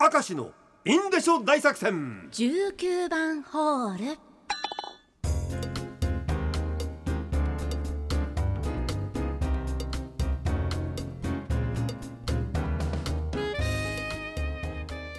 明石のインデショ大作戦。19番ホール。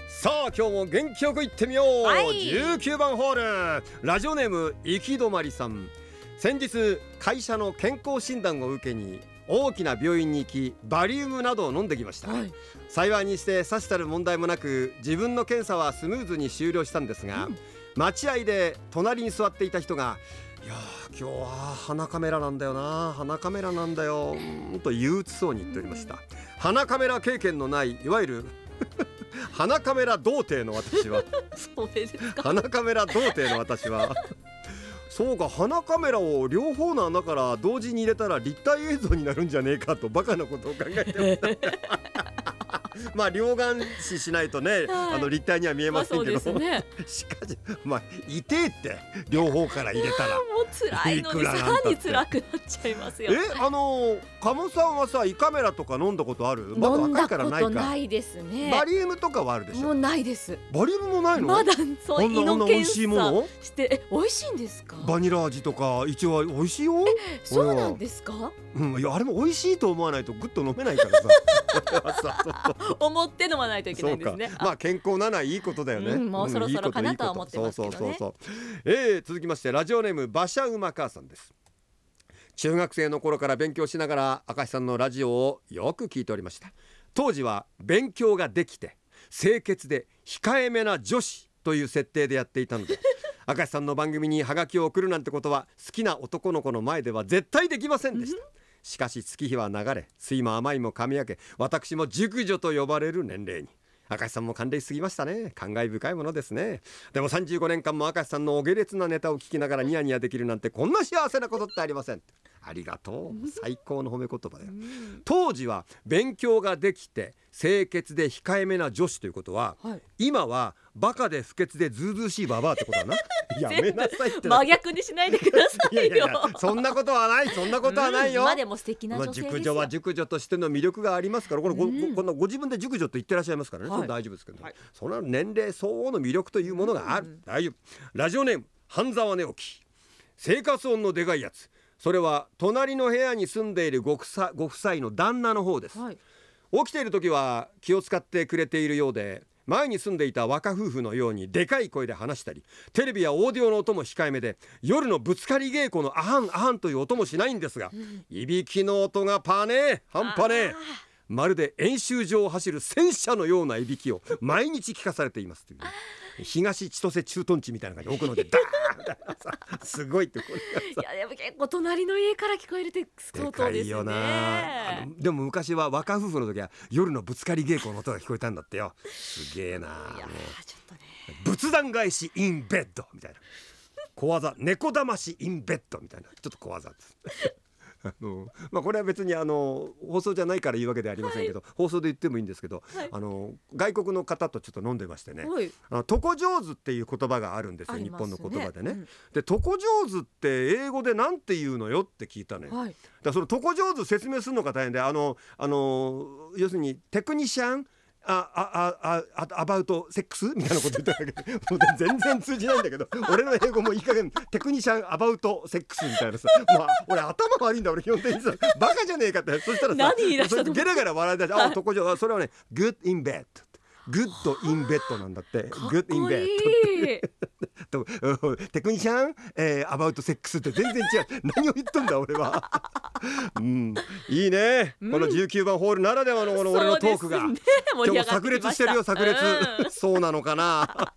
さあ今日も元気よく行ってみよう、はい。19番ホール。ラジオネーム行き止まりさん。先日会社の健康診断を受けに大きな病院に行きバリウムなどを飲んできました、はい。幸いにしてさしたる問題もなく自分の検査はスムーズに終了したんですが、うん。待合で隣に座っていた人が「いやー今日は鼻カメラなんだよな鼻カメラなんだよ」と憂鬱そうに言っておりました。鼻カメラ経験のないいわゆる 鼻カメラ童貞の私は。鼻カメラ童貞の私はそうか鼻カメラを両方の穴から同時に入れたら立体映像になるんじゃねえかとバカなことを考えてました まあ両眼視しないとね、はい。あの立体には見えませんけど、ですね。しかしまあ痛えって両方から入れたら。もう辛いのにさらに辛くなっちゃいますよ。えあの鴨さんはさ胃カメラとか飲んだことある？まだ飲ん若いだことからないか。ないですね。バリウムとかはあるでしょ？もうないです。バリウムもないの？まだそう胃の検査いもの？してえ美味しいんですか？バニラ味とか一応美味しいよ。そうなんですか？うん、いやあれも美味しいと思わないとぐっと飲めないからさ 思って飲まないといけないうんですね。まあ健康なのはいいことだよね、うんもうそろそろかなとは思ってますけどね。そうそうそうそう。えー、続きましてラジオネーム馬車馬母さんです。中学生の頃から勉強しながら明石さんのラジオをよく聞いておりました。当時は勉強ができて清潔で控えめな女子という設定でやっていたので 明石さんの番組にハガキを送るなんてことは好きな男の子の前では絶対できませんでしたしかし月日は流れ酸いも甘いも噛み分け私も熟女と呼ばれる年齢に。明石さんも還暦すぎましたね。感慨深いものですね。でも35年間も明石さんのお下劣なネタを聞きながらニヤニヤできるなんてこんな幸せなことってありません。ありがとう。最高の褒め言葉だよ。当時は勉強ができて清潔で控えめな女子ということははい。今はバカで不潔でずうずうしいババアってことだな。やめなさいって真逆にしないでくださいやいやいやそんなことはないそんなことはないよ、うんまあでも素敵な熟女は熟女としての魅力がありますからこれご,ご、うん。こんなご自分で熟女と言ってらっしゃいますからね、はい。大丈夫ですけど、はい。その年齢相応の魅力というものがある、うん大丈夫。ラジオネーム半沢寝起き生活音のでかいやつそれは隣の部屋に住んでいるご夫妻ご夫妻の旦那の方です、はい。起きている時は気を使ってくれているようで前に住んでいた若夫婦のようにでかい声で話したりテレビやオーディオの音も控えめで夜のぶつかり稽古のアハンアハンという音もしないんですがいびきの音がパネー半端ねえまるで演習場を走る戦車のようないびきを毎日聞かされていますというね。東千歳駐屯地みたいな感じで奥のでダーンすごいってこれいやでも結構隣の家から聞こえるって相で当ですよかいよな。あねのでも昔は若夫婦の時は夜のぶつかり稽古の音が聞こえたんだってよ。すげえないやもーちょっとね。う仏壇返しインベッドみたいな。小技猫だましインベッドみたいな。ちょっと小技ですあのまあこれは別にあの放送じゃないから言うわけではありませんけど、放送で言ってもいいんですけど、はい。あの外国の方とちょっと飲んでましてね、はい。あの床上手っていう言葉があるんですよ、日あります本の言葉でね。うん。で床上手って英語でなんて言うのよって聞いたのよ。はい。だからその床上手説明するのが大変であのあの要するにテクニシャンああああ about sex みたいなこと言ったんだけ。ど全然通じないんだけど。俺の英語もいい加減 technician about sex みたいなさ。もう俺頭悪いんだ。俺基本的にさバカじゃねえかって。そしたらさ何言い出しゲラゲラ笑い出してあ床上それはね good in bed good in bed なんだって。 good in beド。テクニシャン、えー、アバウトセックスって全然違う。何を言っとんだ俺は、うん、いいね、うん。この19番ホールならではのこの俺のトークが、ね。今日も炸裂してるよ炸裂、うん。そうなのかな。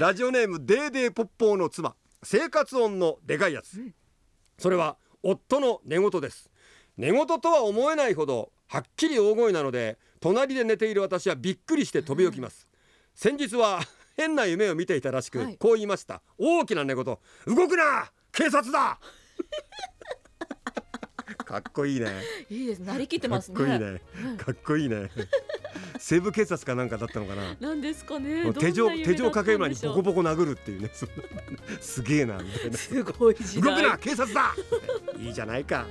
ラジオネームデーデーポッポーの妻。生活音のでかいやつ、それは夫の寝言です。寝言とは思えないほどはっきり大声なので隣で寝ている私はびっくりして飛び起きます、先日は変な夢を見ていたらしく、はい。こう言いました。大きな寝言。動くな！警察だ！かっこいいね。いいです。なりきってかっますね。こいいね。かっこいいね。西部警察かなんかだったのかな。なんですかね。手錠手錠かける前にボコボコ殴るっていうねすげえなみたいなすごい時代動くな警察だいいじゃないか